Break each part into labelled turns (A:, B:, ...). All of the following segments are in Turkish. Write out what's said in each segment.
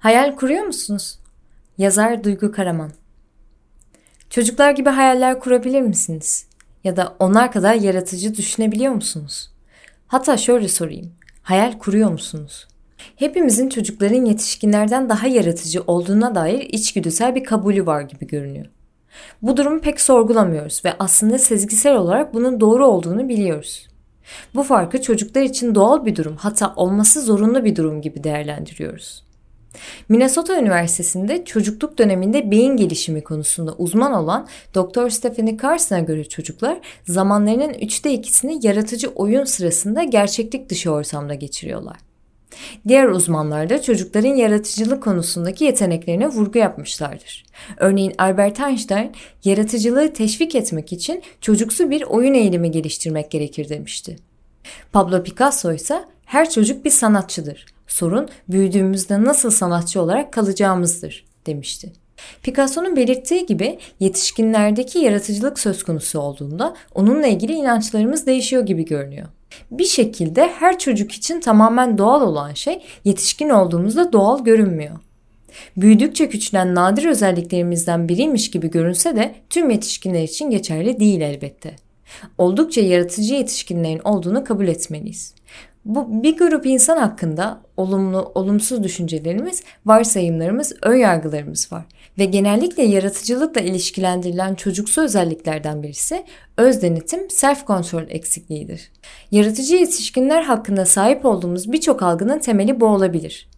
A: Hayal kuruyor musunuz? Yazar Duygu Karaman Çocuklar gibi hayaller kurabilir misiniz? Ya da onlar kadar yaratıcı düşünebiliyor musunuz? Hatta şöyle sorayım. Hayal kuruyor musunuz? Hepimizin çocukların yetişkinlerden daha yaratıcı olduğuna dair içgüdüsel bir kabulü var gibi görünüyor. Bu durumu pek sorgulamıyoruz ve aslında sezgisel olarak bunun doğru olduğunu biliyoruz. Bu farkı çocuklar için doğal bir durum hatta olması zorunlu bir durum gibi değerlendiriyoruz. Minnesota Üniversitesi'nde çocukluk döneminde beyin gelişimi konusunda uzman olan Dr. Stephanie Carson'a göre çocuklar zamanlarının üçte ikisini yaratıcı oyun sırasında gerçeklik dışı ortamda geçiriyorlar. Diğer uzmanlar da çocukların yaratıcılık konusundaki yeteneklerine vurgu yapmışlardır. Örneğin Albert Einstein, yaratıcılığı teşvik etmek için çocuksu bir oyun eğilimi geliştirmek gerekir demişti. Pablo Picasso ise her çocuk bir sanatçıdır. Sorun büyüdüğümüzde nasıl sanatçı olarak kalacağımızdır demişti. Picasso'nun belirttiği gibi yetişkinlerdeki yaratıcılık söz konusu olduğunda onunla ilgili inançlarımız değişiyor gibi görünüyor. Bir şekilde her çocuk için tamamen doğal olan şey yetişkin olduğumuzda doğal görünmüyor. Büyüdükçe küçülen nadir özelliklerimizden biriymiş gibi görünse de tüm yetişkinler için geçerli değil elbette. Oldukça yaratıcı yetişkinlerin olduğunu kabul etmeliyiz. Bu bir grup insan hakkında olumlu, olumsuz düşüncelerimiz, varsayımlarımız, ön yargılarımız var. Ve genellikle yaratıcılıkla ilişkilendirilen çocuksu özelliklerden birisi öz denetim, self kontrol eksikliğidir. Yaratıcı yetişkinler hakkında sahip olduğumuz birçok algının temeli bu olabilir.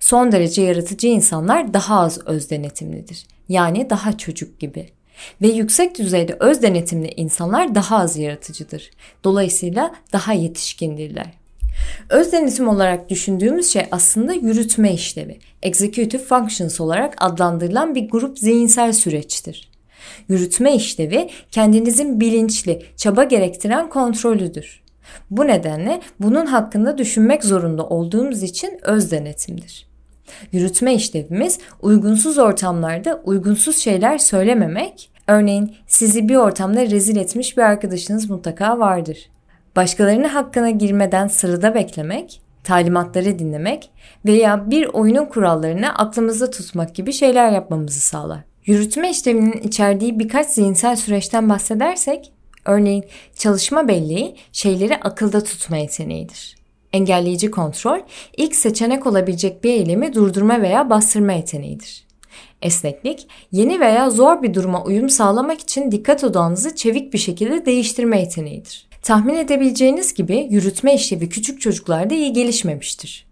A: Son derece yaratıcı insanlar daha az öz denetimlidir. Yani daha çocuk gibi. Ve yüksek düzeyde öz denetimli insanlar daha az yaratıcıdır. Dolayısıyla daha yetişkindirler. Öz denetim olarak düşündüğümüz şey aslında yürütme işlevi, executive functions olarak adlandırılan bir grup zihinsel süreçtir. Yürütme işlevi kendinizin bilinçli, çaba gerektiren kontrolüdür. Bu nedenle bunun hakkında düşünmek zorunda olduğumuz için öz denetimdir. Yürütme işlevimiz uygunsuz ortamlarda uygunsuz şeyler söylememek, örneğin sizi bir ortamda rezil etmiş bir arkadaşınız mutlaka vardır. Başkalarının hakkına girmeden sırada beklemek, talimatları dinlemek veya bir oyunun kurallarını aklımızda tutmak gibi şeyler yapmamızı sağlar. Yürütme işleminin içerdiği birkaç zihinsel süreçten bahsedersek, örneğin çalışma belleği şeyleri akılda tutma yeteneğidir. Engelleyici kontrol, ilk seçenek olabilecek bir eylemi durdurma veya bastırma yeteneğidir. Esneklik, yeni veya zor bir duruma uyum sağlamak için dikkat odağınızı çevik bir şekilde değiştirme yeteneğidir. Tahmin edebileceğiniz gibi yürütme işlevi küçük çocuklarda iyi gelişmemiştir.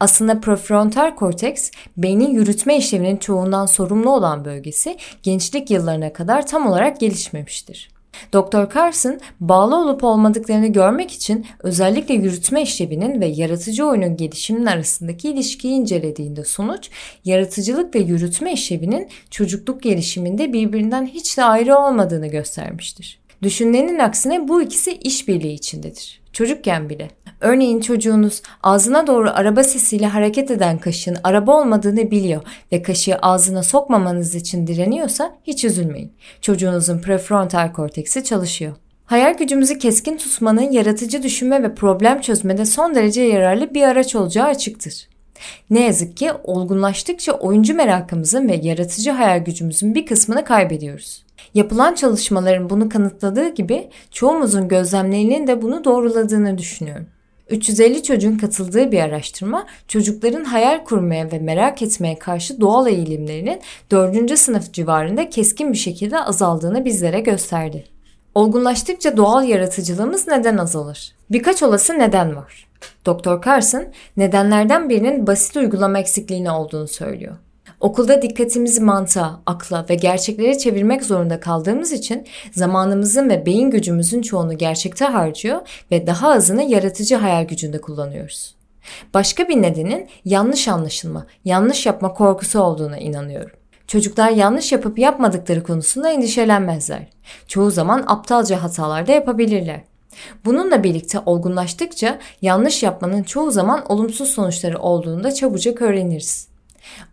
A: Aslında prefrontal korteks beynin yürütme işlevinin çoğundan sorumlu olan bölgesi gençlik yıllarına kadar tam olarak gelişmemiştir. Dr. Carson bağlı olup olmadıklarını görmek için özellikle yürütme işlevinin ve yaratıcı oyunun gelişiminin arasındaki ilişkiyi incelediğinde sonuç yaratıcılık ve yürütme işlevinin çocukluk gelişiminde birbirinden hiç de ayrı olmadığını göstermiştir. Düşünülenin aksine bu ikisi işbirliği içindedir. Çocukken bile. Örneğin çocuğunuz ağzına doğru araba sesiyle hareket eden kaşığın araba olmadığını biliyor ve kaşığı ağzına sokmamanız için direniyorsa hiç üzülmeyin. Çocuğunuzun prefrontal korteksi çalışıyor. Hayal gücümüzü keskin tutmanın yaratıcı düşünme ve problem çözmede son derece yararlı bir araç olacağı açıktır. Ne yazık ki olgunlaştıkça oyuncu merakımızın ve yaratıcı hayal gücümüzün bir kısmını kaybediyoruz. Yapılan çalışmaların bunu kanıtladığı gibi çoğumuzun gözlemlerinin de bunu doğruladığını düşünüyorum. 350 çocuğun katıldığı bir araştırma çocukların hayal kurmaya ve merak etmeye karşı doğal eğilimlerinin 4. sınıf civarında keskin bir şekilde azaldığını bizlere gösterdi. Olgunlaştıkça doğal yaratıcılığımız neden azalır? Birkaç olası neden var. Dr. Carson nedenlerden birinin basit uygulama eksikliğine olduğunu söylüyor. Okulda dikkatimizi mantığa, akla ve gerçeklere çevirmek zorunda kaldığımız için zamanımızın ve beyin gücümüzün çoğunu gerçekte harcıyor ve daha azını yaratıcı hayal gücünde kullanıyoruz. Başka bir nedenin yanlış anlaşılma, yanlış yapma korkusu olduğuna inanıyorum. Çocuklar yanlış yapıp yapmadıkları konusunda endişelenmezler. Çoğu zaman aptalca hatalar da yapabilirler. Bununla birlikte olgunlaştıkça yanlış yapmanın çoğu zaman olumsuz sonuçları olduğunu da çabucak öğreniriz.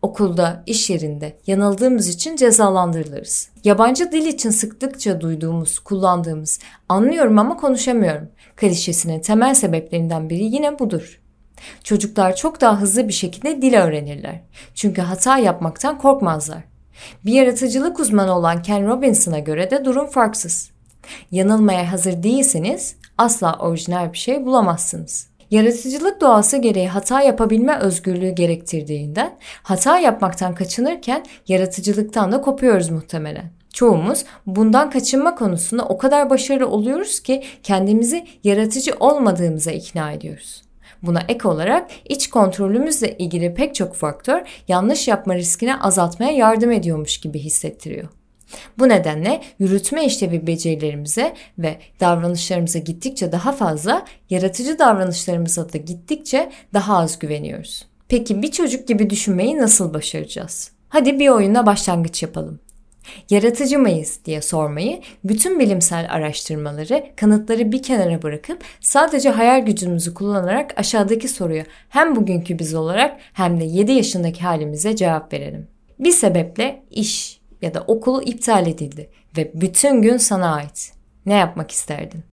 A: Okulda, iş yerinde yanıldığımız için cezalandırılırız. Yabancı dil için sıklıkça duyduğumuz, kullandığımız anlıyorum ama konuşamıyorum klişesinin temel sebeplerinden biri yine budur. Çocuklar çok daha hızlı bir şekilde dil öğrenirler. Çünkü hata yapmaktan korkmazlar. Bir yaratıcılık uzmanı olan Ken Robinson'a göre de durum farksız. Yanılmaya hazır değilseniz asla orijinal bir şey bulamazsınız. Yaratıcılık doğası gereği hata yapabilme özgürlüğü gerektirdiğinden hata yapmaktan kaçınırken yaratıcılıktan da kopuyoruz muhtemelen. Çoğumuz bundan kaçınma konusunda o kadar başarılı oluyoruz ki kendimizi yaratıcı olmadığımıza ikna ediyoruz. Buna ek olarak iç kontrolümüzle ilgili pek çok faktör yanlış yapma riskini azaltmaya yardım ediyormuş gibi hissettiriyor. Bu nedenle yürütme işlevi becerilerimize ve davranışlarımıza gittikçe daha fazla, yaratıcı davranışlarımıza da gittikçe daha az güveniyoruz. Peki bir çocuk gibi düşünmeyi nasıl başaracağız? Hadi bir oyunla başlangıç yapalım. Yaratıcı mıyız diye sormayı, bütün bilimsel araştırmaları, kanıtları bir kenara bırakıp sadece hayal gücümüzü kullanarak aşağıdaki soruyu hem bugünkü biz olarak hem de 7 yaşındaki halimize cevap verelim. Bir sebeple iş ya da okul iptal edildi ve bütün gün sana ait. Ne yapmak isterdin?